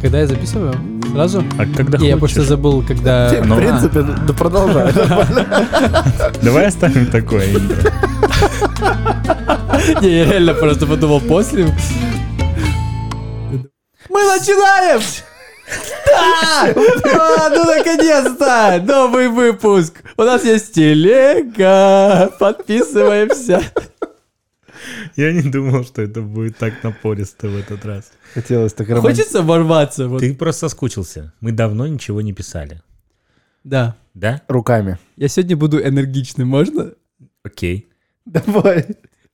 когда я записываю? Сразу? А когда я просто забыл, когда... В Ну, принципе, да продолжай. Давай оставим такое интро. Не, я реально просто подумал после. Мы начинаем! Да! А, ну наконец-то! Новый выпуск! У нас есть телега! Подписываемся! Я не думал, что это будет так напористо в этот раз. Хотелось так романтично. Хочется ворваться? Вот. Ты просто соскучился. Мы давно ничего не писали. Да. Да? Руками. Я сегодня буду энергичным, можно? Окей. Давай.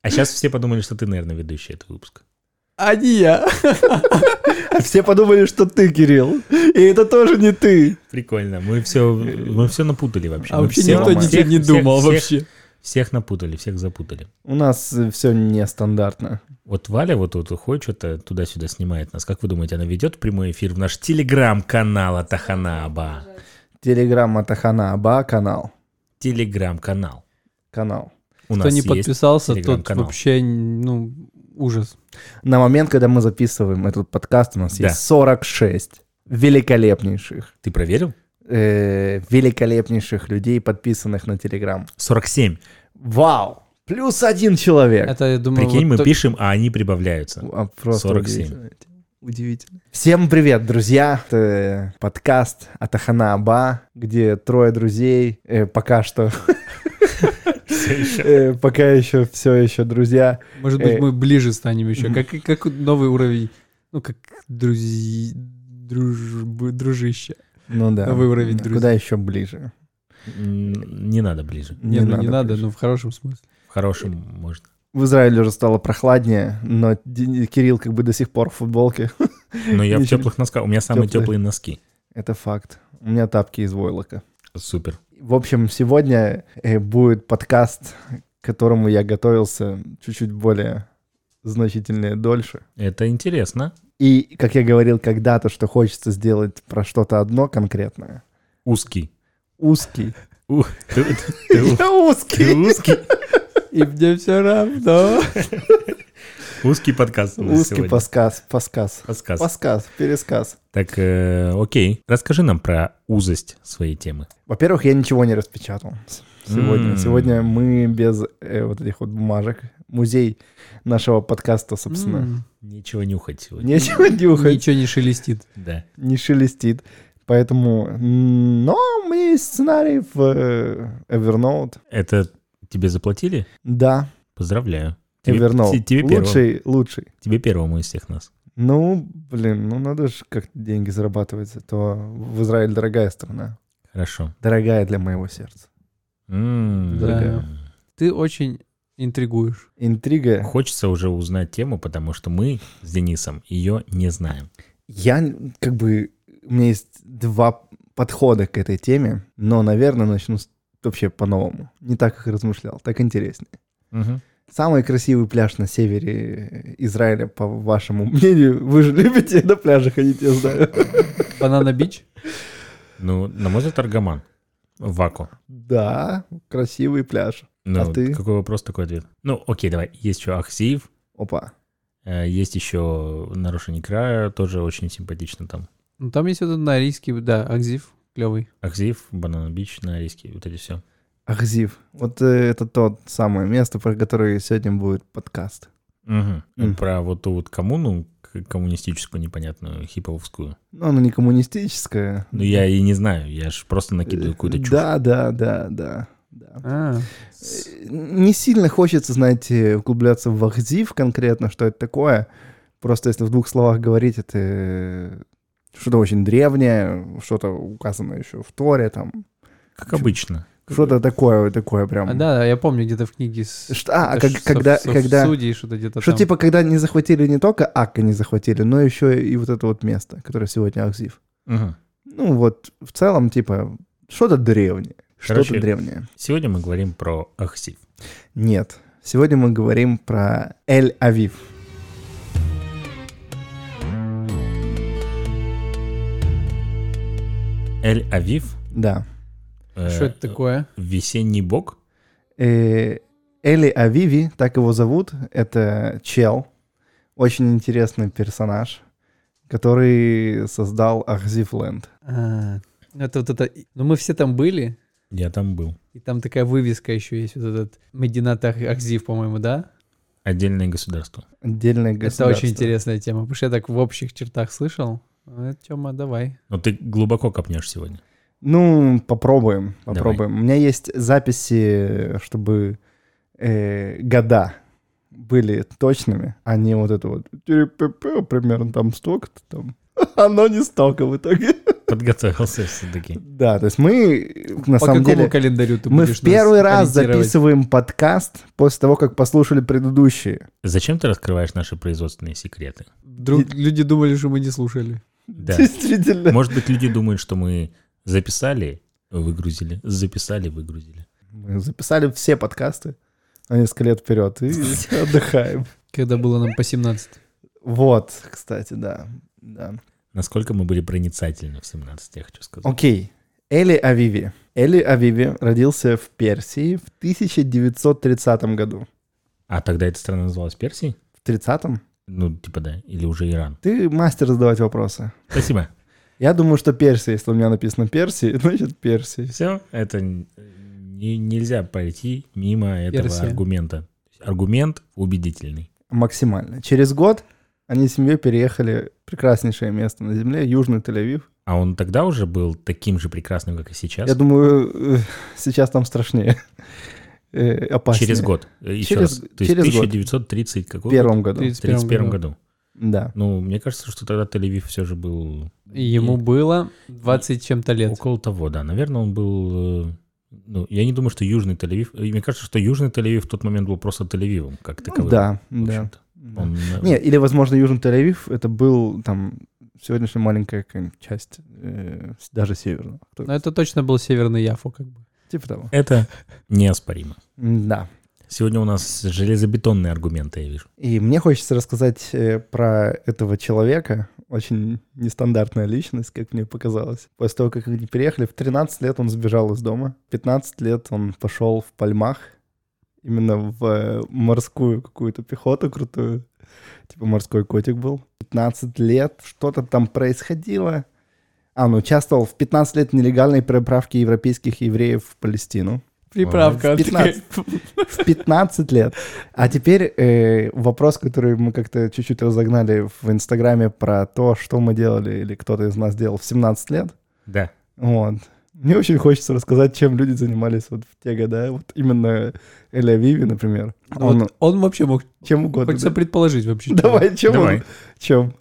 А сейчас все подумали, что ты, наверное, ведущий этого выпуска. А не я. Все подумали, что ты, Кирилл. И это тоже не ты. Прикольно. Мы все, мы все напутали вообще. А Мы вообще всех- никто ничего не думал всех- вообще. Всех напутали, всех запутали. У нас все нестандартно. Вот Валя вот тут уходит, что-то туда-сюда снимает нас. Как вы думаете, она ведет прямой эфир в наш телеграм-канал Атаханаба? Телеграм Атахана Аба канал. Телеграм-канал. Канал. У Кто нас не подписался, тот вообще, ну, ужас. На момент, когда мы записываем этот подкаст, у нас Да. есть 46 великолепнейших, Ты проверил? Э, великолепнейших людей, подписанных на Телеграм. 47. Вау! Плюс один человек. Это, я думаю, Прикинь, вот мы то- пишем, а они прибавляются. А, просто 47. Удивительно. Удивительно. Всем привет, друзья. Это подкаст Атахана Аба, где трое друзей, э, пока что, э, пока еще все еще друзья. Может быть, Э, мы ближе станем еще. Как, как новый уровень, ну, как друзи... дружбы- дружище. Ну да. Новый уровень Да, друзей. Куда еще ближе? Не надо ближе. Не, ну не надо, ближе. ну в хорошем смысле. В хорошем можно. В Израиле уже стало прохладнее, но Кирилл как бы до сих пор в футболке. Но я в теплых носках. У меня самые теплые носки. Это факт. У меня тапки из войлока. Супер. В общем, сегодня э, будет подкаст, к которому я готовился чуть-чуть более значительно и дольше. Это интересно. И, как я говорил когда-то, что хочется сделать про что-то одно конкретное. Узкий. Узкий. У, ты- Я ты узкий. узкий. И мне все равно. Узкий подкаст Узкий подсказ. Подсказ. Подсказ. Подсказ. Пересказ. Так, э, окей. Расскажи нам про узость своей темы. Во-первых, я ничего не распечатал сегодня. М. Сегодня мы без э, вот этих вот бумажек. Музей нашего подкаста, собственно. М, Ничего нюхать сегодня. Нечего нюхать, Ничего не шелестит. Да. не шелестит. Поэтому, м, но у меня есть сценарий в э, Evernote. Это тебе заплатили? Да, Поздравляю. Тебе, Evernote. те- тебе первому. лучший, лучший. Тебе первому из всех нас. Ну, блин, ну надо же как-то деньги зарабатывать. а То в Израиле дорогая страна. Хорошо. Дорогая для моего сердца. М, Дорогая. Ты очень интригуешь. Интрига. Хочется уже узнать тему, потому что мы с Денисом ее не знаем. Я как бы... У меня есть два подхода к этой теме, но, наверное, начну с- вообще по-новому. Не так, как размышлял, так интереснее. Мгм. Самый красивый пляж на севере Израиля, по вашему мнению, вы же любите на пляже ходить, я знаю. Банана Бич? Ну, на мой взгляд, Аргаман. Ваку. Да, красивый пляж. Ну, А ты? какой вопрос, такой ответ. Ну, окей, давай. Есть еще Ахсиев, Опа. э, есть еще Нарушение края, тоже очень симпатично там. Ну, там есть этот норийский, да, Акзив, клевый. Ахзив, Банана Бич, Норильский, вот эти все. Ахзив. Вот э, это то самое место, про которое сегодня будет подкаст. Угу. Мгм. Про вот ту вот коммуну, коммунистическую непонятную, хиповскую. Но оно не коммунистическое. Ну, я и не знаю, я же просто накидываю какую-то чушь. Да, да, да, да. Да. А, Э, Не сильно хочется, знаете, углубляться в Ахзив конкретно, что это такое. Просто если в двух словах говорить, это э, что-то очень древнее, что-то указано еще в Торе, там, Как обычно. что-то такое, такое прям. а, да, я помню где-то в книге с... Что- а, как- со- когда- со- когда- Судьи, что-то где-то Что там. типа, когда не захватили не только Акка не захватили, но еще и вот это вот место, которое сегодня Ахзив. Мгм. Ну вот, в целом, типа, что-то древнее. Что-то древнее. Сегодня мы говорим про Ахсив. Нет. Сегодня мы говорим про Эль-Авив. Эль-Авив. Да. э, Что это такое? Весенний бог. Э, Эли Авиви, так его зовут, это чел, очень интересный персонаж. который создал Ахзифленд. А, это вот это... Ну, мы все там были, Я там был. и там такая вывеска еще есть, вот этот Мединат Ахзив, по-моему, да? Отдельное государство. Отдельное Это государство. очень интересная тема, потому что я так в общих чертах слышал. Ну, Тёма, давай. Но ты глубоко копнешь сегодня. Ну, попробуем, Давай. попробуем. У меня есть записи, чтобы э, года были точными, а не вот это вот примерно там столько-то там. Оно не столько в итоге. Подготовился все-таки. Да, то есть мы на По самом какому деле календарю ты мы в первый раз записываем подкаст после того, как послушали предыдущие. Зачем ты раскрываешь наши производственные секреты? Вдруг люди думали, что мы не слушали. Да. Действительно. Может быть, люди думают, что мы записали, выгрузили, записали, выгрузили. Мы записали все подкасты на несколько лет вперед и отдыхаем. Когда было нам по 17. Вот, кстати, да. да. Насколько мы были проницательны в 17, я хочу сказать. Окей. Эли Авиви. Эли Авиви родился в Персии в 1930 году. А тогда эта страна называлась Персией? В 30-м? Ну, типа да. Или уже Иран. Ты мастер задавать вопросы. Спасибо. Я думаю, что Персия, если у меня написано Персия, значит Персия. Все, это не- нельзя пройти мимо этого Персия. аргумента. Аргумент убедительный. Максимально. Через год они с семьей переехали в прекраснейшее место на земле, Южный Тель-Авив. А он тогда уже был таким же прекрасным, как и сейчас? Я думаю, э, сейчас там страшнее. Э, Опаснее. Через год. Э, Еще Через- раз. То есть через год. 1930 какой В первом году. 31 31 году. Да. Ну, мне кажется, что тогда Тель-Авив все же был... И Ему было 20 чем-то лет. Около того, да. Наверное, он был... Ну, я не думаю, что Южный Тель-Авив... Мне кажется, что Южный Тель-Авив в тот момент был просто Тель-Авивом, как таковым. Да, в да. Общем-то. да. Он, Не, или, возможно, Южный Тель-Авив это был там сегодняшняя маленькая часть, э, даже северного. Но это точно был Северный Яфу, как бы. Типа того. Это неоспоримо. Да. Сегодня у нас железобетонные аргументы, я вижу. И мне хочется рассказать э, про этого человека. Очень нестандартная личность, как мне показалось. После того, как они переехали, в 13 лет он сбежал из дома. В 15 лет он пошел в Пальмах. Именно в э, морскую какую-то пехоту крутую. Типа морской котик был. 15 лет что-то там происходило. А, ну участвовал в 15 лет нелегальной переправке европейских евреев в Палестину. Приправка. В 15, в 15 лет. А теперь э, вопрос, который мы как-то чуть-чуть разогнали в Инстаграме про то, что мы делали или кто-то из нас делал в 17 лет. Да. Вот. Мне очень хочется рассказать, чем люди занимались вот в те года. Вот именно Эля Виви, например. Он Вот он вообще мог чем угодно. хочется да. предположить вообще. чем. Давай, чем Давай. он? Чем?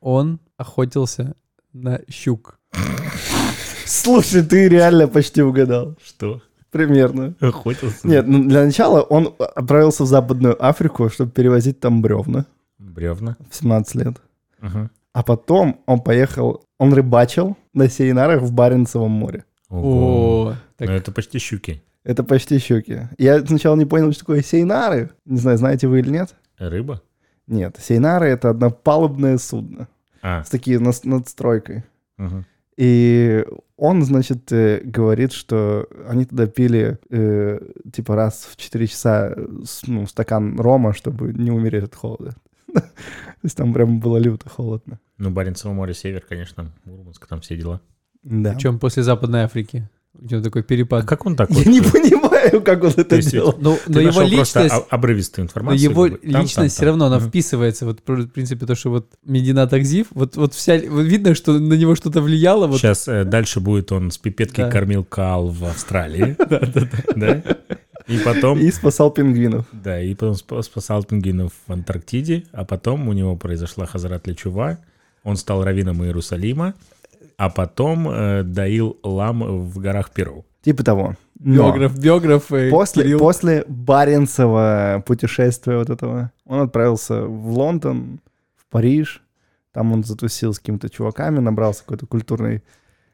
Он охотился на щук. Слушай, ты реально почти угадал. Что? Примерно. Охотился? Нет, ну, для начала он отправился в Западную Африку, чтобы перевозить там бревна Бревна. в 17 лет. Ага. А потом он поехал, он рыбачил на сейнарах в Баренцевом море. Ого. О, так Ну, это почти щуки. Это почти щуки. Я сначала не понял, что такое сейнары. Не знаю, знаете вы или нет? Рыба? Нет, сейнары — это однопалубное судно А, с такие нас- надстройкой. ага. И он, значит, э, говорит, что они туда пили э, типа раз в 4 часа э, ну, стакан рома, чтобы не умереть от холода. То есть там прям было люто холодно. Ну, Баренцево море, север, конечно, Мурманск, там все дела. Да. причем после Западной Африки. У него такой перепад. А как он так Я не понимаю, как он это есть делал. Ну, Ты но его личность, обрывистую но информацию. его там, личность там, все там. равно, она вписывается. Вот, в принципе, то, что вот Медина Такзив, вот, вот вся, вот видно, что на него что-то влияло. Вот, Сейчас э, дальше будет он с пипеткой Да. кормил кал в Австралии. Да? И потом... И спасал пингвинов. Да, и потом спа- спасал пингвинов в Антарктиде, а потом у него произошла Хазарат Лечува, он стал раввином Иерусалима, а потом э, доил лам в горах Перу. Типа того. Но биограф, биограф э, после, Кирилл. после Баренцева путешествия вот этого, он отправился в Лондон, в Париж. Там он затусил с какими-то чуваками, набрался какой-то культурной...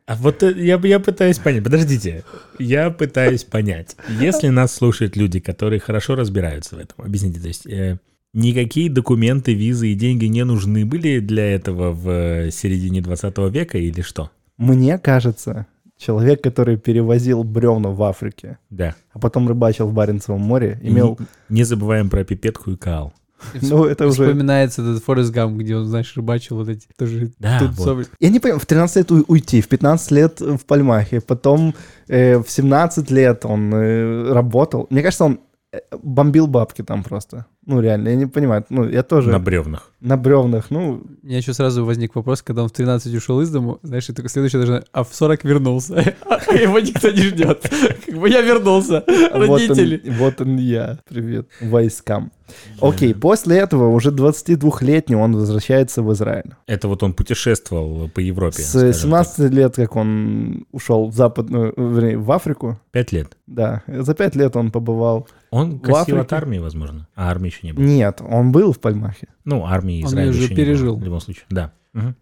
А вот э, я, я пытаюсь понять, подождите, я пытаюсь понять, если нас слушают люди, которые хорошо разбираются в этом, объясните, то есть э, никакие документы, визы и деньги не нужны были для этого в э, середине 20 века или что? Мне кажется, человек, который перевозил бревна в Африке, Да. а потом рыбачил в Баренцевом море, И имел... Не, не забываем про пипетку и каал. Ну, это уже... Вспоминается этот Форест Гам, где он, знаешь, рыбачил вот эти тоже Да, тут вот. соболь. Я не понимаю, в 13 лет уй- уйти, в 15 лет в Пальмахе, потом э, в 17 лет он э, работал. Мне кажется, он э, бомбил бабки там просто. Ну, реально, я не понимаю. Ну, я тоже На на, бревнах. бревнах, ну, У меня еще сразу возник вопрос, когда он в 13 ушел из дому, знаешь, и только следующее даже, а в 40 вернулся. А его никто не ждет. Как бы я вернулся. вот Родители. он, вот он я. Привет. Войскам. Окей, после этого уже 22-летний он возвращается в Израиль. Это вот он путешествовал по Европе. С скажем 17 лет, как он ушел в западную, вернее, в Африку. Пять лет. да, за 5 лет он побывал. Он косил от армии, возможно. А армии еще не было. Нет, он был в Пальмахе. Ну, армии Он Израиля её же еще не было, пережил. в любом случае. Да. Мгм.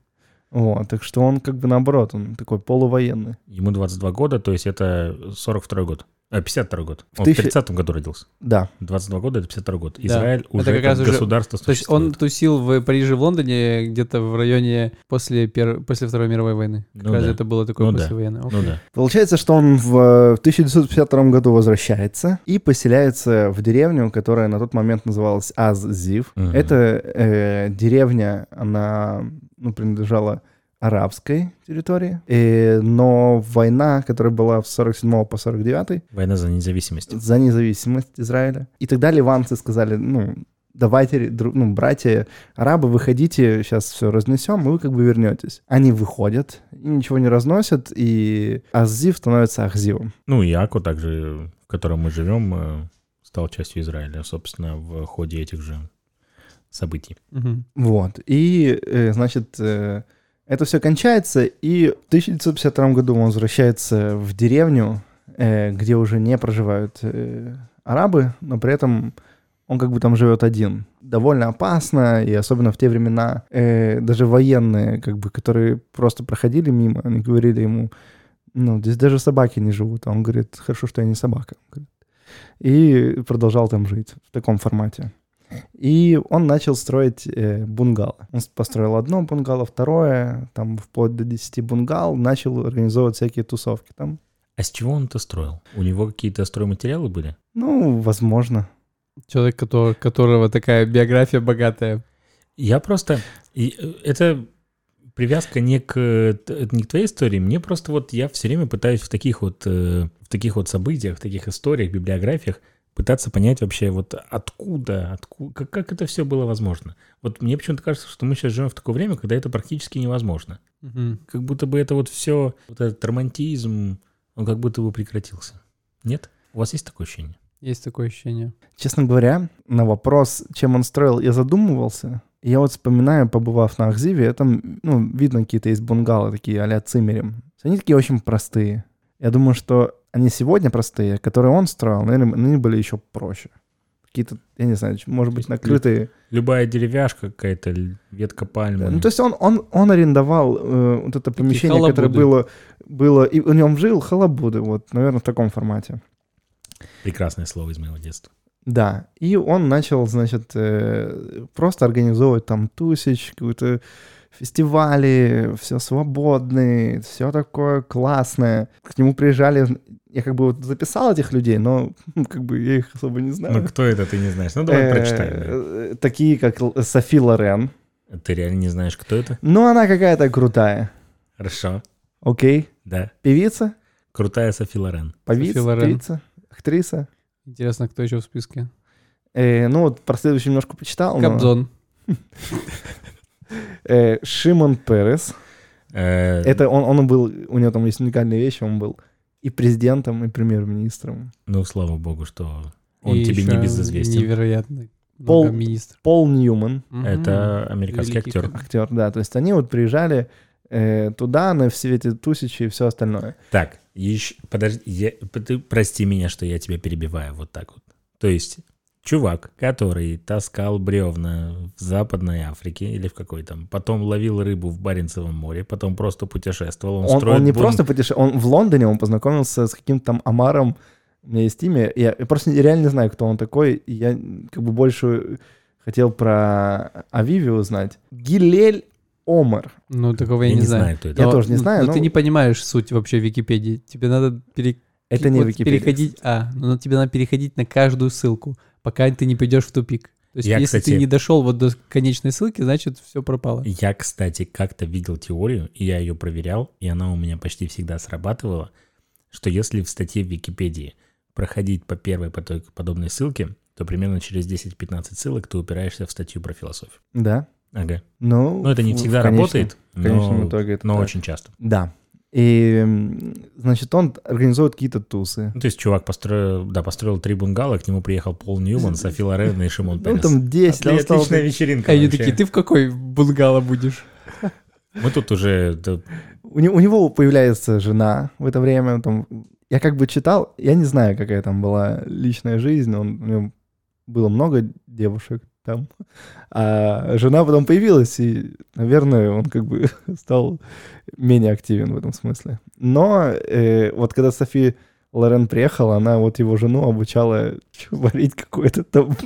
Вот, так что он как бы наоборот, он такой полувоенный. Ему 22 года, то есть это 42 год. А, 52 год. В Он тысяча- в 30 году родился. Да, 22 года — это 52 год. Да. Израиль Это уже как раз уже- государство То есть он тусил в Париже, в Лондоне, где-то в районе после, пер... после Второй мировой войны. Как Ну раз да. это было такое Ну да. послевоенное. Ну да. Получается, что он в э, 1952 году возвращается и поселяется в деревню, которая на тот момент называлась Аз-Зив. Мгм. Это э, деревня, она ну, принадлежала арабской территории, Э, но война, которая была с 47 по 49 Война за независимость. за независимость Израиля. И тогда ливанцы сказали, ну, давайте, ну, братья арабы, выходите, сейчас все разнесем, и вы как бы вернетесь. Они выходят, и ничего не разносят, и Азив становится Ахзивом. Ну и Аку также, в котором мы живем, э, стал частью Израиля, собственно, в ходе этих же событий. Мгм. Вот. И, э, значит, э, это все кончается, и в 1952 году он возвращается в деревню, э, где уже не проживают э, арабы, но при этом он как бы там живет один. Довольно опасно, и особенно в те времена э, даже военные, как бы, которые просто проходили мимо, они говорили ему, ну, здесь даже собаки не живут. А он говорит, хорошо, что я не собака. И продолжал там жить в таком формате. И он начал строить э, бунгало. Он построил одно бунгало, второе, там вплоть до 10 бунгал, начал организовывать всякие тусовки там. А с чего он это строил? У него какие-то стройматериалы были? Ну, возможно. Человек, который, которого такая биография богатая. Я просто... и, э, это привязка не к, не к твоей истории. Мне просто вот... Я все время пытаюсь в таких вот, э, в таких вот событиях, в таких историях, библиографиях пытаться понять вообще вот откуда, откуда как, как это все было возможно. Вот мне почему-то кажется, что мы сейчас живем в такое время, когда это практически невозможно. Мгм. Как будто бы это вот все, вот этот романтизм, он как будто бы прекратился. Нет? У вас есть такое ощущение? Есть такое ощущение. Честно говоря, на вопрос, чем он строил, я задумывался. Я вот вспоминаю, побывав на Ахзиве, там, ну, видно какие-то есть бунгало такие а-ля цимерем. Они такие очень простые. Я думаю, что они сегодня простые, которые он строил, наверное, они были еще проще. Какие-то, я не знаю, может быть, накрытые. Любая деревяшка какая-то, ветка пальмы. Ну, то есть он, он, он арендовал э, вот это помещение, которое халабуды. было, было, и в нем жил халабуды, вот, наверное, в таком формате. Прекрасное слово из моего детства. Да, и он начал, значит, э, просто организовывать там тусич, какие-то фестивали, все свободные, все такое классное. К нему приезжали, я как бы вот записал этих людей, но ну, как бы я их особо не знаю. Ну, кто это, ты не знаешь. Ну, давай Э, прочитаем. э, Такие, как Софи Лорен. Ты реально не знаешь, кто это? Ну, она какая-то крутая. Хорошо. Окей. Да. Певица? Крутая Софи Лорен. Певица? Певица? Актриса? Интересно, кто еще в списке? Э, ну, вот про следующий немножко почитал. Кобзон. Э, Шимон Перес. Э, Это он, он был, у него там есть уникальные вещи, он был и президентом, и премьер-министром. Ну, слава богу, что он И тебе не безызвестен. Невероятный. Пол- министр. Пол Ньюман. Это американский Великий актер. актер, да, то есть они вот приезжали э, туда на все эти тусичи и все остальное. Так, еще, подожди, я- ты прости меня, что я тебя перебиваю вот так вот. То есть, чувак, который таскал бревна в Западной Африке или в какой там, потом ловил рыбу в Баренцевом море, потом просто путешествовал, он, Он, строит он не бун- просто путешествовал, он в Лондоне, он познакомился с каким-то там Амаром, у меня есть имя, я, я просто реально не знаю, кто он такой, и я как бы больше хотел про Авиви узнать. Гилель Омар. Ну, такого я, Я не не знаю. знаю, кто это. Я Но- тоже не ну, знаю, Но но- ты не понимаешь суть вообще Википедии. Тебе надо пере- Это не вот Википедия. переходить... А, ну тебе надо переходить на каждую ссылку, пока ты не придешь в тупик. То есть, Я, если кстати- ты не дошел вот до конечной ссылки, значит, все пропало. Я, кстати, как-то видел теорию, и я ее проверял, и она у меня почти всегда срабатывала, что если в статье в Википедии проходить по первой по той подобной ссылке, то примерно через 10-15 ссылок ты упираешься в статью про философию. Да. Ага. Ну, Ну, это не в- всегда в конечном- работает, в конечном но, итоге это но так. очень часто. Да. И, значит, он организует какие-то тусы. Ну, то есть чувак построил, да, построил три бунгало, к нему приехал Пол Ньюман, Софи Лорен и Шимон Ну, Перес. там 10, Отли- стал- Отличная вечеринка Они вообще. такие, ты в какой бунгало будешь? Мы тут уже... У, не- у него появляется жена в это время. Там, я как бы читал, я не знаю, какая там была личная жизнь. Он, у него было много девушек там. А жена потом появилась, и, наверное, он как бы стал менее активен в этом смысле. Но э, вот когда Софи Лорен приехала, она вот его жену обучала варить какое-то там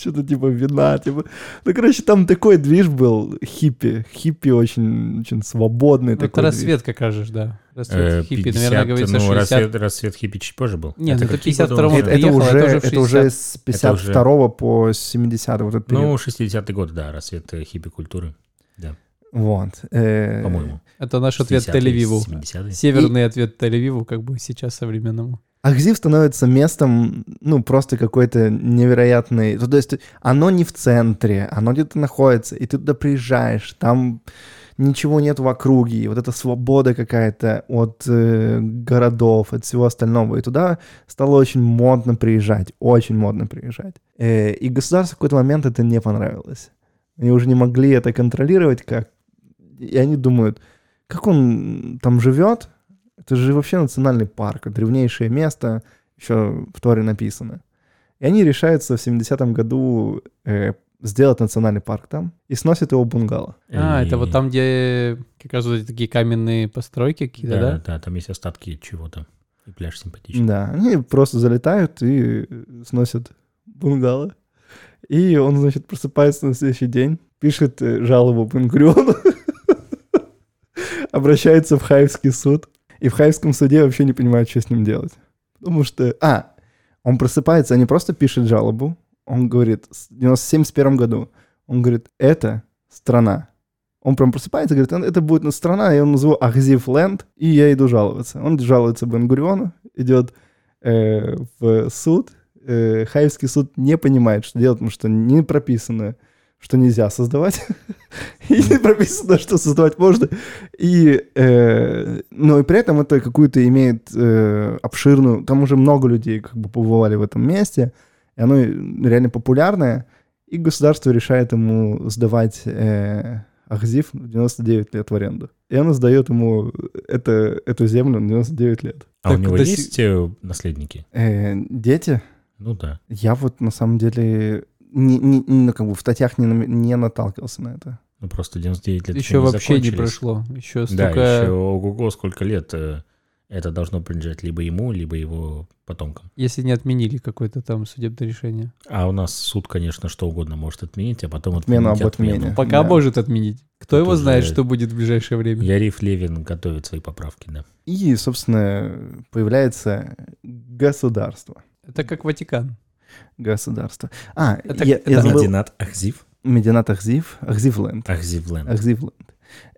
что-то типа вина, типа. Ну, короче, там такой движ был хиппи. Хиппи очень, очень свободный Это такой движ. рассвет, как кажешь, да. Рассвет э, хиппи, 50, наверное, говорится, ну, 60. рассвет, рассвет хиппи чуть позже был. Нет, это какие 52-м годы он Это, жил? это приехал, уже, это уже в это уже 60. с Это уже- 52 по 70 вот этот период. Ну, 60-й год, да, рассвет э, хиппи-культуры, вот. э, по-моему. Это наш ответ 60-е, Тель-Авиву. 70-е. Северный ответ Тель-Авиву, как бы сейчас современному. Ахзив становится местом, ну, просто какой-то невероятный... ну, То есть оно не в центре, оно где-то находится, и ты туда приезжаешь, там ничего нет в округе, и вот эта свобода какая-то от э, городов, от всего остального. И туда стало очень модно приезжать, очень модно приезжать. Э, и государству в какой-то момент это не понравилось. Они уже не могли это контролировать как. И они думают, как он там живет, это же вообще национальный парк, древнейшее место, еще в Торе написано. И они решаются в 70-м году э, сделать национальный парк там и сносят его бунгало. А, это И- вот там, где как раз вот эти такие каменные постройки какие-то, Да, да? да, там есть остатки чего-то. И пляж симпатичный. Да, они просто залетают и сносят бунгало. И он, значит, просыпается на следующий день, пишет э, жалобу Бенгуриону, обращается в Хаевский суд. И в Хаевском суде вообще не понимают, что с ним делать. Потому что... А, он просыпается, а не просто пишет жалобу. Он говорит, в 1971 году, он говорит, это страна. Он прям просыпается говорит, «Это- будет страна, я его назову Ахзив Ленд, и я иду жаловаться. Он жалуется Бенгуриону, идет э, в суд. Э, Хаевский суд не понимает, что делать, потому что не прописано, что нельзя создавать. И прописано, что создавать можно. И, э, но и при этом это какую-то имеет э, обширную... Там уже много людей как бы побывали в этом месте, и оно реально популярное. И государство решает ему сдавать э, Ахзив в 99 лет в аренду. И оно сдает ему это, эту землю на 99 лет. А у Так, него до си- есть э, наследники? Э, дети, Ну да. я вот на самом деле не, не- не, ну, как бы в статьях не, не наталкивался на это. Ну просто 99 лет Еще вообще не прошло. Еще Да, столько... еще ого-го, сколько лет э, это должно принадлежать либо ему, либо его потомкам. Если не отменили какое-то там судебное решение. А у нас суд, конечно, что угодно может отменить, а потом Отмену отменить об отмене. отмену. Пока Да. может отменить. Кто Тут его знает, что будет в ближайшее время? Яриф Левин готовит свои поправки, да. И, собственно, появляется государство. Это как Ватикан. Государство. А, Это- я, я это забыл. Мединат Ахзив. Мединат Ахзив. Ахзивленд. Ахзивленд. Ахзивленд.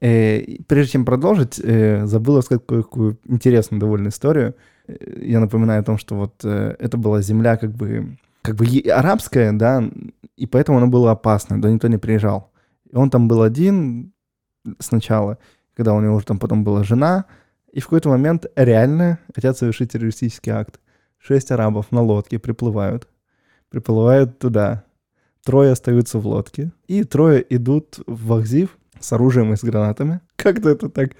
Э, прежде чем продолжить, э, забыл рассказать какую интересную довольно историю. Э, Я напоминаю о том, что вот э, это была земля как бы, как бы арабская, да, и поэтому она была опасна, да никто не приезжал. И он там был один сначала, когда у него уже там потом была жена, и в какой-то момент реально хотят совершить террористический акт. Шесть арабов на лодке приплывают, приплывают туда, трое остаются в лодке, и трое идут в Ахзив с оружием и с гранатами. Как-то это так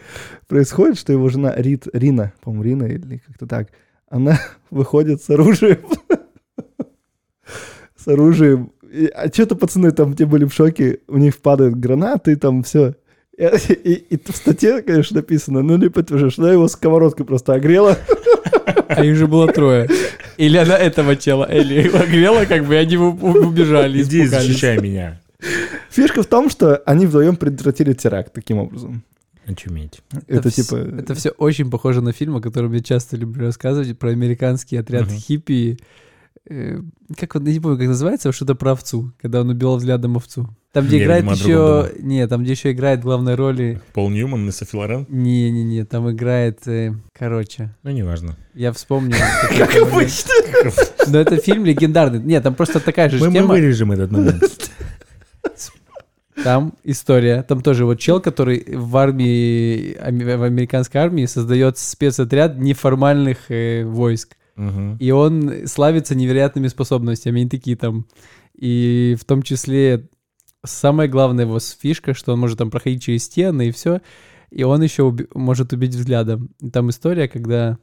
происходит, что его жена Рит, Рина, по-моему, Рина или как-то так, она выходит с оружием. С оружием. А что-то пацаны там те были в шоке, у них падают гранаты, там все. И, и- и в статье, конечно, написано, ну не подтверждаешь, она его сковородкой просто огрела. А их же было трое. Или она этого тела Элли его огрела, как бы, и они убежали, Иди испугались. защищай меня. Фишка в том, что они вдвоем предотвратили теракт таким образом. Очуметь. Это, вс- типа... Это все очень похоже на фильм, о котором я часто люблю рассказывать, про американский отряд Мгм. хиппи, э, как он, я не помню, как называется, что-то про овцу, когда он убивал взглядом овцу. Там, где Я, играет видимо, еще... Не, там, где еще играет главной роли... Пол Ньюман и Софи Лорен? Не-не-не, там играет... э, короче, Ну, неважно. я вспомнил. Как обычно. Но это фильм легендарный. Нет, там просто такая же Мы, мы тема. вырежем этот момент. Там история. Там тоже вот чел, который в армии, в американской армии создает спецотряд неформальных э, войск. И он славится невероятными способностями. Они такие там. И в том числе самая главная его фишка, что он может там проходить через стены и все. И он еще уби- может убить взглядом. И там история, когда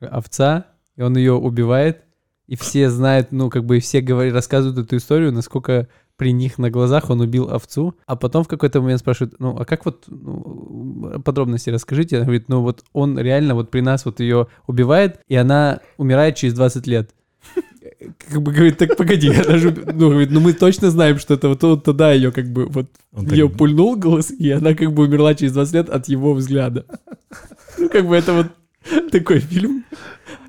овца, и он ее убивает, и все знают, ну, как бы все говорят, рассказывают эту историю, насколько при них на глазах он убил овцу, а потом в какой-то момент спрашивают, ну, а как вот, ну, подробности расскажите, она говорит, ну, вот он реально вот при нас вот ее убивает, и она умирает через 20 лет. Как бы говорит, так погоди, она же, ну, говорит, ну мы точно знаем, что это вот он тогда ее как бы вот Он так- ее пульнул голос, и она как бы умерла через 20 лет от его взгляда. Ну, как бы это вот такой фильм.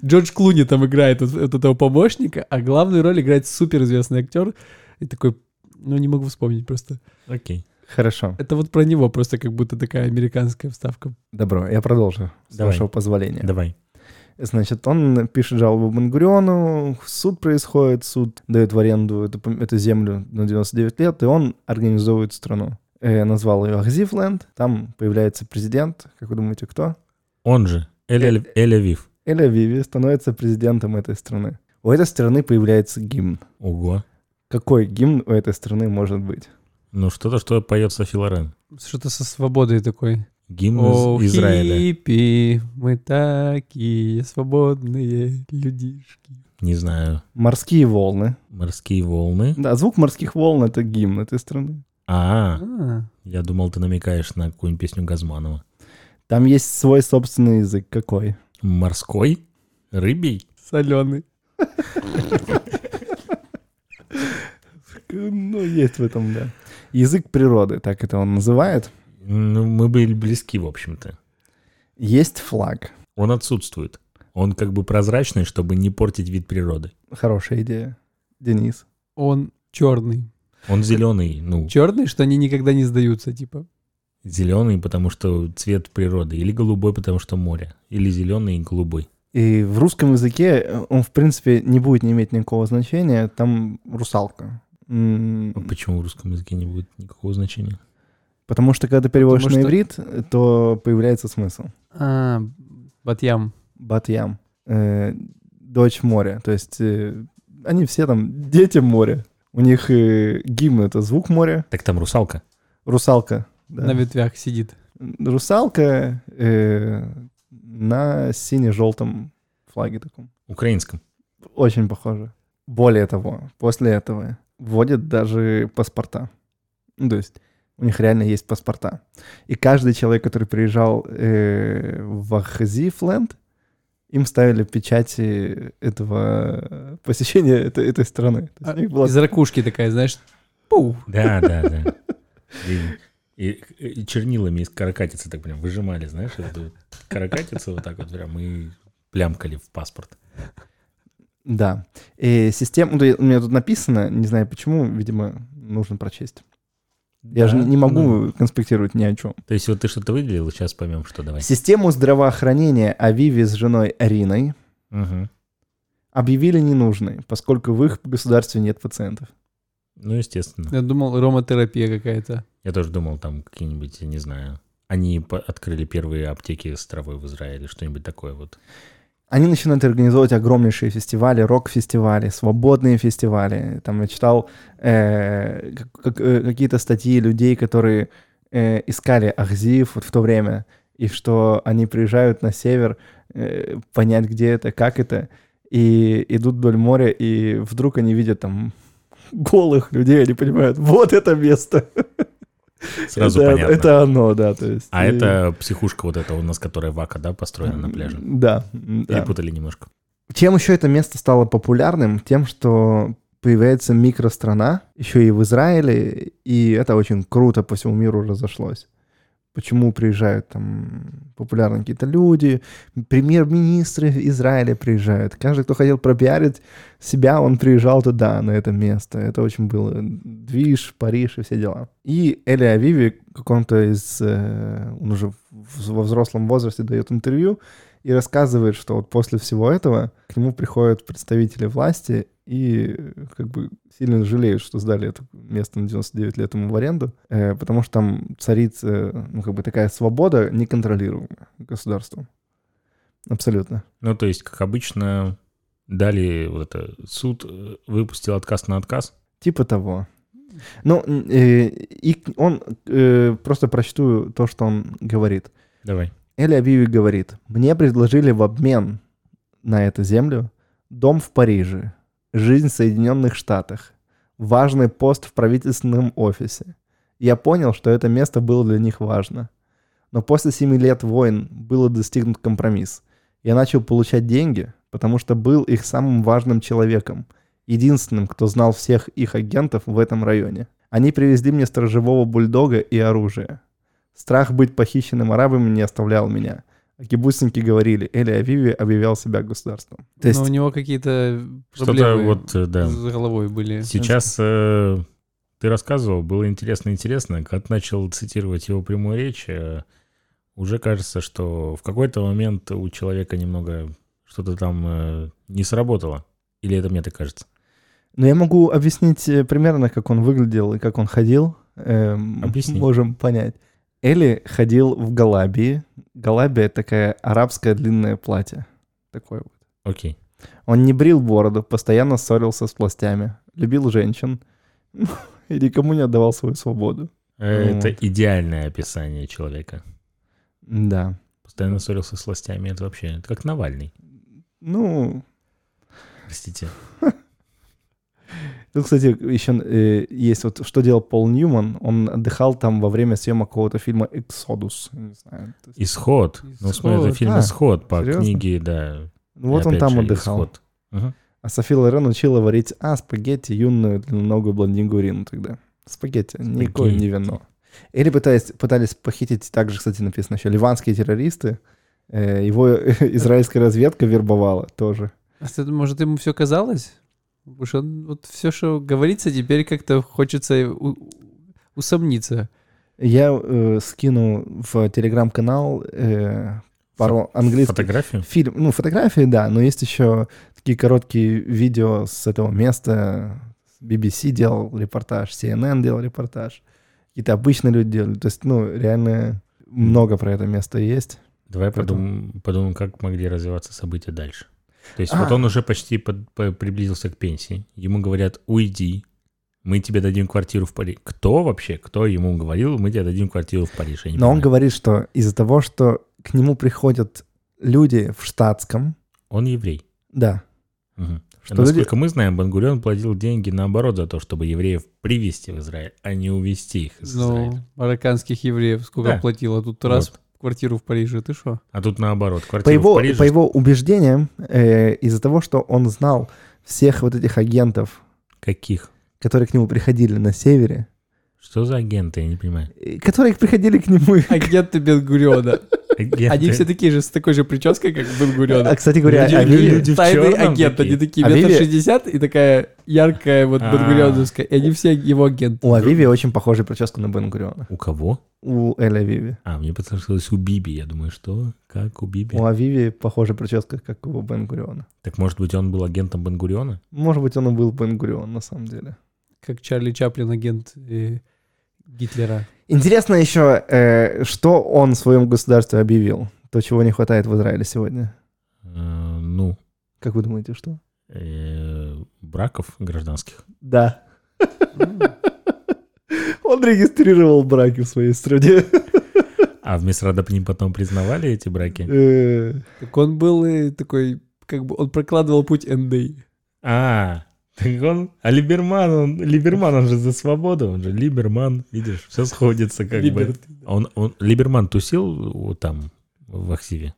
Джордж Клуни там играет вот, вот этого помощника, а главную роль играет суперизвестный актер. И такой, ну, не могу вспомнить просто. Окей. Хорошо. Это вот про него просто как будто такая американская вставка. Добро, я продолжу, с Давай. вашего позволения. Давай. Значит, он пишет жалобу Бангуриону, суд происходит, суд дает в аренду эту, эту землю на 99 лет, и он организовывает страну. Э, назвал ее Ахзивленд, там появляется президент, как вы думаете, кто? Он же. Эль- Эль-Авив. Эль Авиви становится президентом этой страны. У этой страны появляется гимн. Ого. Какой гимн у этой страны может быть? Ну, что-то, что поет Софи Лорен. Что-то со свободой такой. Гимн О, из Израиля. хиппи, мы такие свободные людишки. Не знаю. Морские волны. Морские волны. Да, звук морских волн — это гимн этой страны. А, А, я думал, ты намекаешь на какую-нибудь песню Газманова. Там есть свой собственный язык. Какой? Морской? Рыбий? соленый. Ну, есть в этом, да. Язык природы, так это он называет. Ну, мы были близки, в общем-то. Есть флаг. Он отсутствует. Он как бы прозрачный, чтобы не портить вид природы. Хорошая идея. Денис. Он черный. Он зеленый, ну, Черный, что они никогда не сдаются, типа. зеленый, потому что цвет природы, или голубой, потому что море, или зеленый и голубой. И в русском языке э, он, в принципе, не будет не иметь никакого значения. Там русалка. А почему в русском языке не будет никакого значения? Потому что когда ты переводишь Потому на что- иврит, то появляется смысл. А, Батьям. Батьям. Э, дочь моря. То есть э, они все там дети моря. У них э, гимн — это звук моря. Так там русалка. Русалка. да. На ветвях сидит. Русалка э, на сине-желтом флаге таком. Украинском. Очень похоже. Более того, после этого вводят даже паспорта. Ну, то есть у них реально есть паспорта. И каждый человек, который приезжал э, в Ахзифленд, им ставили печати этого посещения этой, этой страны. А, была- Из ракушки такая, знаешь, пу. Да, да, да. И, и- и чернилами из каракатицы так прям выжимали, знаешь, эту вот каракатицу вот так вот прям и плямкали в паспорт. Да. И система... ну, У меня тут написано, не знаю почему, видимо, нужно прочесть. Я же Да, не могу ну, конспектировать ни о чем. то есть вот ты что-то выделил, сейчас поймем, что давай. Систему здравоохранения Авиви с женой Ариной Мгм. объявили ненужной, поскольку в их государстве нет пациентов. Ну, естественно. Я думал, ромотерапия какая-то. Я тоже думал, там какие-нибудь, я не знаю, они открыли первые аптеки с травой в Израиле, что-нибудь такое вот. Они начинают организовывать огромнейшие фестивали, рок-фестивали, свободные фестивали. Там я читал э, как- э, какие-то статьи людей, которые э, искали Ахзив вот в то время, и что они приезжают на север э, понять, где это, как это, и идут вдоль моря, и вдруг они видят там голых людей, они понимают, вот это место. Сразу это, понятно. Это оно, да, то есть. А и- это психушка вот эта у нас, которая вака, да, построена на пляже. Да, да. Перепутали немножко. Чем еще это место стало популярным? Тем, что появляется микространа, еще и в Израиле, и это очень круто по всему миру разошлось. Почему приезжают там популярные какие-то люди, премьер-министры Израиля приезжают. Каждый, кто хотел пропиарить себя, он приезжал туда, на это место. Это очень было движ, Париж и все дела. И Эли Авиви каком-то из... э, Он уже во взрослом возрасте дает интервью и рассказывает, что вот после всего этого к нему приходят представители власти и э, как бы сильно жалеют, что сдали это место на 99 лет ему в аренду, э, потому что там царит, ну, как бы такая свобода неконтролируемая государством. Абсолютно. Ну, то есть, как обычно, дали вот это, суд э, выпустил отказ на отказ. Типа того. Ну, э, и он, э, просто прочту то, что он говорит. Давай. Эли Авиви говорит, мне предложили в обмен на эту землю дом в Париже, жизнь в Соединенных Штатах, важный пост в правительственном офисе. Я понял, что это место было для них важно. Но после семи лет войн было достигнут компромисс. Я начал получать деньги, потому что был их самым важным человеком, единственным, кто знал всех их агентов в этом районе. Они привезли мне сторожевого бульдога и оружие. Страх быть похищенным арабами не оставлял меня. Кибуцники говорили, Эли Авиви объявлял себя государством. То есть, Но у него какие-то Что-то проблемы вот, э, да. с головой были. Сейчас э, ты рассказывал, было интересно-интересно. Когда ты начал цитировать его прямую речь, э, уже кажется, что в какой-то момент у человека немного что-то там э, не сработало. Или это мне так кажется? Но я могу объяснить э, примерно, как он выглядел и как он ходил. Эм, Объясни. Можем понять. Эли ходил в Галабии. Галабия — такая арабское длинное платье. Такое вот. Окей. Он не брил бороду, постоянно ссорился с властями, любил женщин и никому не отдавал свою свободу. Это Вот. идеальное описание человека. Да. Постоянно ссорился с властями. Это вообще это как Навальный. Ну, Простите. Тут, кстати, еще э, есть вот, что делал Пол Ньюман. Он отдыхал там во время съемок какого-то фильма «Эксодус». Не знаю. Есть- Исход. Ну, смотри, это Исход. фильм А, «Исход» по серьезно? книге, да. Ну, вот И он там же, отдыхал. «Исход». Мгм. А Софи Лорен учила варить, а, спагетти, юную длинноногую блондинку Рину тогда. Спагетти, никакое не вино. Или пытались, пытались похитить, также, кстати, написано еще, ливанские террористы. Э, Его израильская разведка вербовала тоже. А может, ему все казалось? Потому что он- вот все, что говорится, теперь как-то хочется у- усомниться. Я э, скину в телеграм-канал э, пару английских Фотографию? фильм, ну, фотографии, да, но есть еще такие короткие видео с этого места. BBC делал репортаж, CNN делал репортаж, какие-то обычные люди делали. То есть, ну, реально много про это место есть. Давай Поэтому- подумаем, подумаем, как могли развиваться события дальше. То есть А. вот он уже почти под- по- приблизился к пенсии. Ему говорят, уйди, мы тебе дадим квартиру в Париже. Кто вообще? Кто ему говорил, мы тебе дадим квартиру в Париже? Но он понимаю. говорит, что из-за того, что к нему приходят люди в штатском, Он еврей. да, Мгм. Что Насколько мы знаем, Бангурион платил деньги наоборот за то, чтобы евреев привезти в Израиль, а не увезти их из Израиля. Ну, марокканских евреев сколько Да. платила? Тут раз Вот. Квартиру в Париже, ты что? А тут наоборот, по квартира в его, Париже. по его убеждениям, э, из-за того, что он знал всех вот этих агентов, Каких? которые к нему приходили на севере, Что за агенты, я не понимаю. э, которые приходили к нему. Агенты Бенгуриона. Агенты? Они все такие же, с такой же прической, как Бенгуриона. А, кстати говоря, Люди- о Виве- люди Тайный агент, такие? они такие А метр Виви- шестьдесят и такая яркая вот А. Бенгурионовская. И они все его агенты. у Авиви очень похожая прическа на Бен Гуриона. У кого? У Эля Авиви. А, мне послышалось у Биби. Я думаю, что? Как у Биби? У Авиви похожая прическа, как у Бен Гуриона. Так может быть он был агентом Бенгуриона? Может быть, он и был Бен Гурион, на самом деле. Как Чарли Чаплин, агент э, Гитлера. Интересно еще, э, что он в своем государстве объявил. То, чего не хватает в Израиле сегодня. Э, ну, Как вы думаете, что? э, браков гражданских. Да. Он регистрировал браки в своей стране. А в Мисрадапни потом признавали эти браки? Э, Так он был такой, как бы, он прокладывал путь НД. А, так он... А Либерман, он... Либерман, он же за свободу, он же Либерман, видишь, все сходится как бы. Либерт. Он, он, Либерман тусил там, в Ахсиве?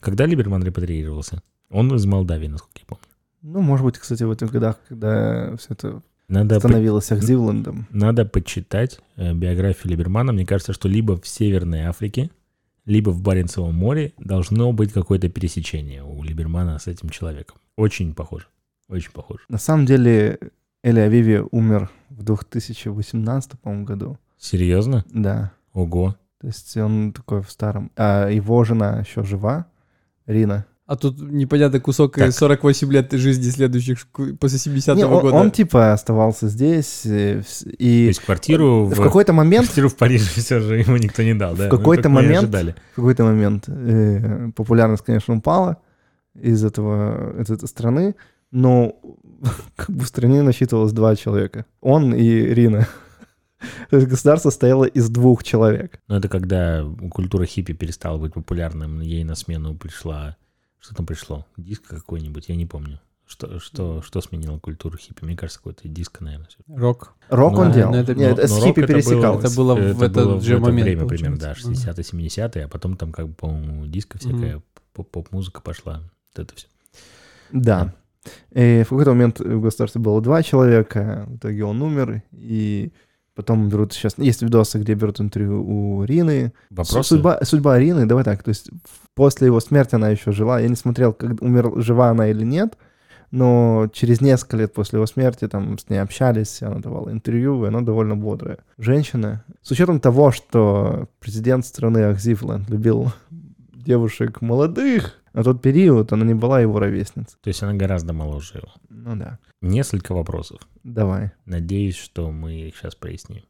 Когда Либерман репатриировался? Он из Молдавии, насколько я помню. Ну, может быть, кстати, в этих годах, когда все это Надо, по- становилась Ахзивлендом. надо почитать э, биографию Либермана. Мне кажется, что либо в Северной Африке, либо в Баренцевом море должно быть какое-то пересечение у Либермана с этим человеком. Очень похоже. Очень похоже. На самом деле Эли Авиви умер в 2018, по-моему, году. Серьезно? Да. Ого. То есть он такой в старом... А его жена еще жива, Рина. А тут непонятно кусок Так. 48 лет жизни следующих после 70-го Не, он, года. он, типа оставался здесь, э, вс- То и есть квартиру в какой-то момент квартиру в Париже все же ему никто не дал, да? В какой-то как мы и момент- в какой-то момент э, популярность, конечно, упала из этого из этой страны, но как бы в стране насчитывалось два человека. Он и Рина. То есть государство состояло из двух человек. Но это когда культура хиппи перестала быть популярным, ей на смену пришла... Что там пришло? Диск какой-нибудь? Я не помню. Что, что, что сменило культуру хиппи? Мне кажется, какой-то диско, наверное. всё. Рок. Рок Ну, он делал. но это- Нет, Но- это с но хиппи это было- пересекалось. Это было в этот было же это момент, время примерно, да, получается. 60-е, 70-е, а потом там как бы, по-моему, диско всякая, поп- поп-музыка пошла. Вот это все. Да. И в какой-то момент в государстве было два человека, в итоге он умер, и потом берут сейчас... Есть видосы, где берут интервью у Рины. Вопросы? Судьба, судьба Рины, давай так, то есть после его смерти она еще жила. Я не смотрел, как умер, жива она или нет, но через несколько лет после его смерти там с ней общались, она давала интервью, и она довольно бодрая женщина. С учетом того, что президент страны Ахзивленд любил девушек молодых, на тот период она не была его ровесницей. То есть она гораздо моложе его. Ну да, Несколько вопросов. давай, Надеюсь, что мы их сейчас проясним.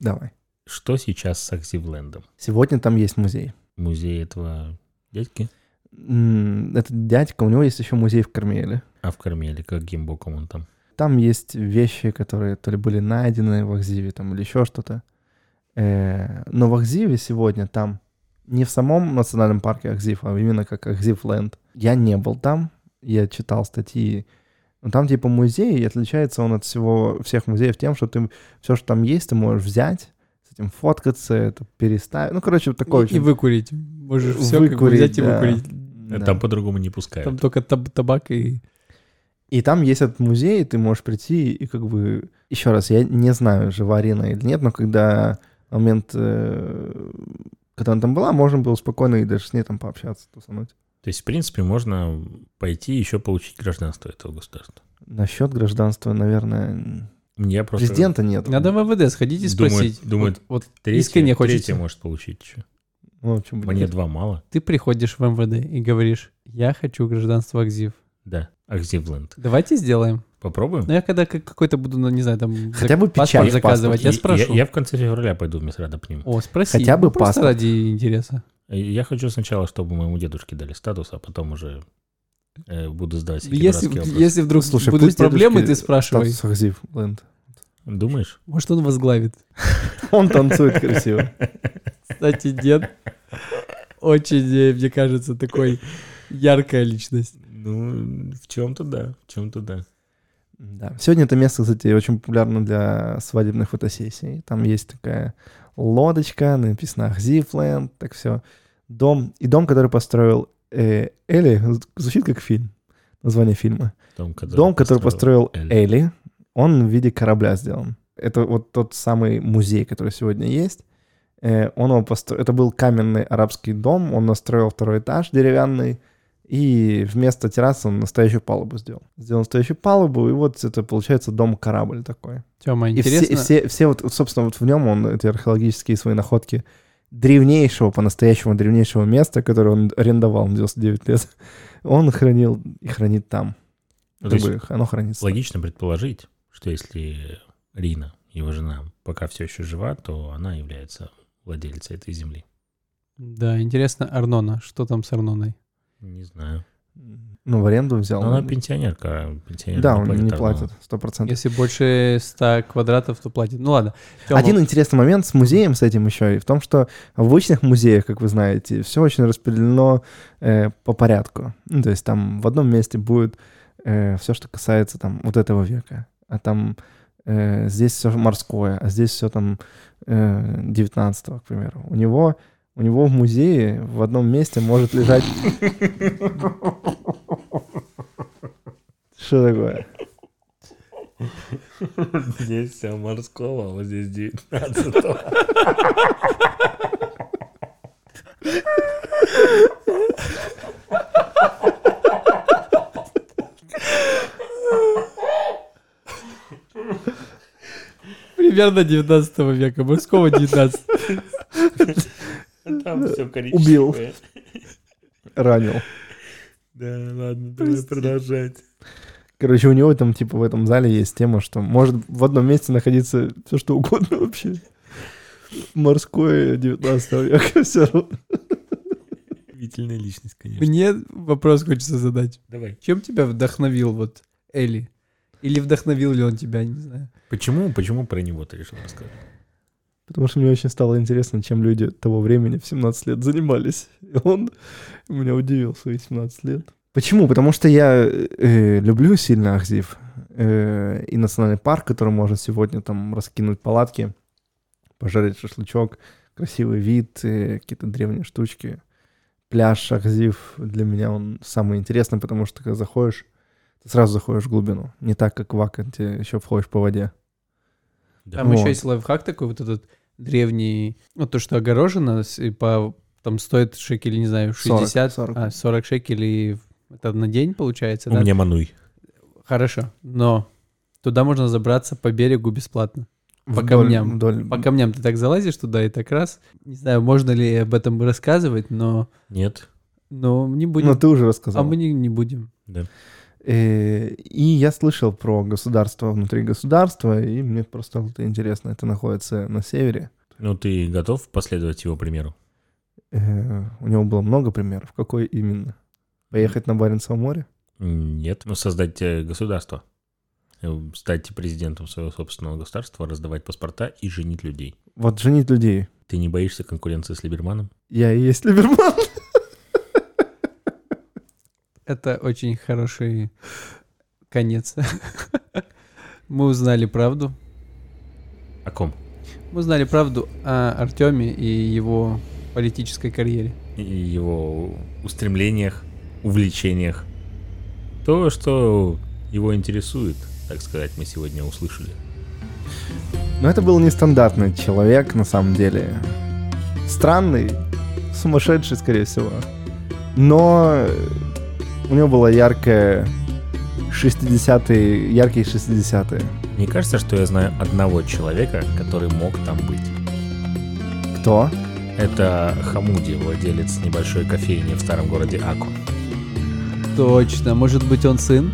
давай. Что сейчас с Аксивлендом? Сегодня там есть музей. Музей этого дядьки? М, Этот дядька, у него есть еще музей в Кармеле. А в Кармеле каким боком он там? Там есть вещи, которые то ли были найдены в Ахзиве, там, или еще что-то. Э, Но в Ахзиве сегодня там не в самом национальном парке Ахзив, а именно как Ахзив-ленд. Я не был там, я читал статьи. Но там типа музей, и отличается он от всего, всех музеев тем, что ты все, что там есть, ты можешь взять, с этим фоткаться, это переставить. Ну, короче, вот такой И, и очень... выкурить. Можешь все как бы Выкурить, взять и да. выкурить. Да. Там по-другому не пускают. Там только таб- табак и... И там есть этот музей, и ты можешь прийти и как бы... Еще раз, я не знаю, жива Рина или нет, но когда момент, э, когда она там была, можно было спокойно и даже с ней там пообщаться, тусануть. То есть, в принципе, можно пойти еще получить гражданство этого государства. Насчет гражданства, наверное, Я просто... президента нет. Надо в МВД сходить и спросить. думает, вот, вот Третье, искренне хочется. третье может получить еще. Ну, бы Мне нет? два мало. Ты приходишь в МВД и говоришь, я хочу гражданство Акзив. Да, Акзивленд. Давайте сделаем. Попробуем? Ну, я когда как- какой-то буду, ну, не знаю, там... Хотя бы печать, заказывать, я И- спрошу. Я, я в конце февраля пойду вместо рада к ним. О, спроси. Хотя бы Ну, просто паспорт. ради интереса. Я хочу сначала, чтобы моему дедушке дали статус, а потом уже э, буду задавать всякие Если, дурацкие вопросы. если вдруг Слушай, будут проблемы, ты спрашивай. Статус Ахзив, ленд. Думаешь? Может, он возглавит. Он танцует красиво. Кстати, дед очень, э, мне кажется, такой яркая личность. Ну, в чем-то да, в чем-то да. Да. Сегодня это место, кстати, очень популярно для свадебных фотосессий. Там есть такая лодочка, написано Ахзифленд, так все. Дом, и дом, который построил э, Эли, звучит как фильм, название фильма. Дом, который, Дом, который построил Эль. Эли, он в виде корабля сделан. Это вот тот самый музей, который сегодня есть. Э, Он его постро... Это был каменный арабский дом, он настроил второй этаж деревянный, и вместо террасы он настоящую палубу сделал. Сделал настоящую палубу, и вот это получается дом-корабль такой. Тёма, И все, интересно. и все, все вот, собственно, вот в нем он эти археологические свои находки древнейшего, по-настоящему древнейшего места, которое он арендовал на 99 лет, он хранил и хранит там. Ну, то Как есть бы оно хранится. логично предположить, что если Рина, его жена, пока все еще жива, то она является владельцей этой земли. Да, интересно, Арнона. Что там с Арноной? Не знаю. Ну, в аренду взял. Но она пенсионерка, а пенсионер Да, он не платит, сто процентов. Если больше 100 квадратов, то платит. Ну ладно. Тёма, Один интересный момент с музеем, с этим еще, и в том, что в обычных музеях, как вы знаете, все очень распределено э, по порядку. Ну, то есть там в одном месте будет все, что касается там вот этого века, а там э, здесь все морское, а здесь все там э, 19 к примеру. У него, у него в музее в одном месте может лежать... Что такое? Здесь все морского, а вот здесь 19 Примерно 19 века, морского 19. Там все Убил. Ранил. Да, ладно, давай продолжать. Короче, у него там, типа, в этом зале есть тема, что может в одном месте находиться все что угодно вообще. Морское 19 века все равно. Удивительная личность, конечно. Мне вопрос хочется задать. Давай. Чем тебя вдохновил вот Элли? Или вдохновил ли он тебя, не знаю. Почему, почему про него ты решил рассказать? Потому что мне очень стало интересно, чем люди того времени в 17 лет занимались. И он меня удивил свои 17 лет. Почему? Потому что я э, люблю сильно Ахзив. Э, и национальный парк, который можно сегодня там раскинуть палатки, пожарить шашлычок, красивый вид, э, какие-то древние штучки. Пляж Ахзив для меня он самый интересный, потому что когда заходишь, ты сразу заходишь в глубину. Не так, как в Аканте, еще входишь по воде. Там Вот. еще есть лайфхак такой, вот этот древний, ну то, что огорожено, и по, там стоит шекелей, не знаю, 60, 40. а, 40 шекелей, это на день получается, У да? меня мануй. Хорошо, но туда можно забраться по берегу бесплатно. По Вдоль- камням. вдоль- По камням ты так залазишь туда и так раз. Не знаю, можно ли об этом рассказывать, но, Нет. но не будем. Ну, ты уже а рассказал. мы не, не будем. Э, И я слышал про государство внутри государства, и мне просто это интересно. Это находится на севере. Ну, ты готов последовать его примеру? Э, У него было много примеров. Какой именно? Поехать на Баренцево море? Нет. Ну, создать э, государство. Э, Стать президентом своего собственного государства, раздавать паспорта и женить людей. Вот женить людей. Ты не боишься конкуренции с Либерманом? Я и есть Либерман. Это очень хороший конец. Мы узнали правду. О ком? Мы узнали правду о Артеме и его политической карьере. И его устремлениях, увлечениях. То, что его интересует, так сказать, мы сегодня услышали. Но это был нестандартный человек, на самом деле. Странный, сумасшедший, скорее всего. Но у него была яркая 60-е, яркие 60-е. Мне кажется, что я знаю одного человека, который мог там быть. Кто? Это Хамуди, владелец небольшой кофейни в старом городе Аку. Точно. Может быть, он сын?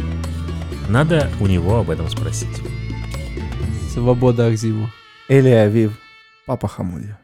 Надо у него об этом спросить. Свобода Ахзиву. Или Авив. Папа Хамуди.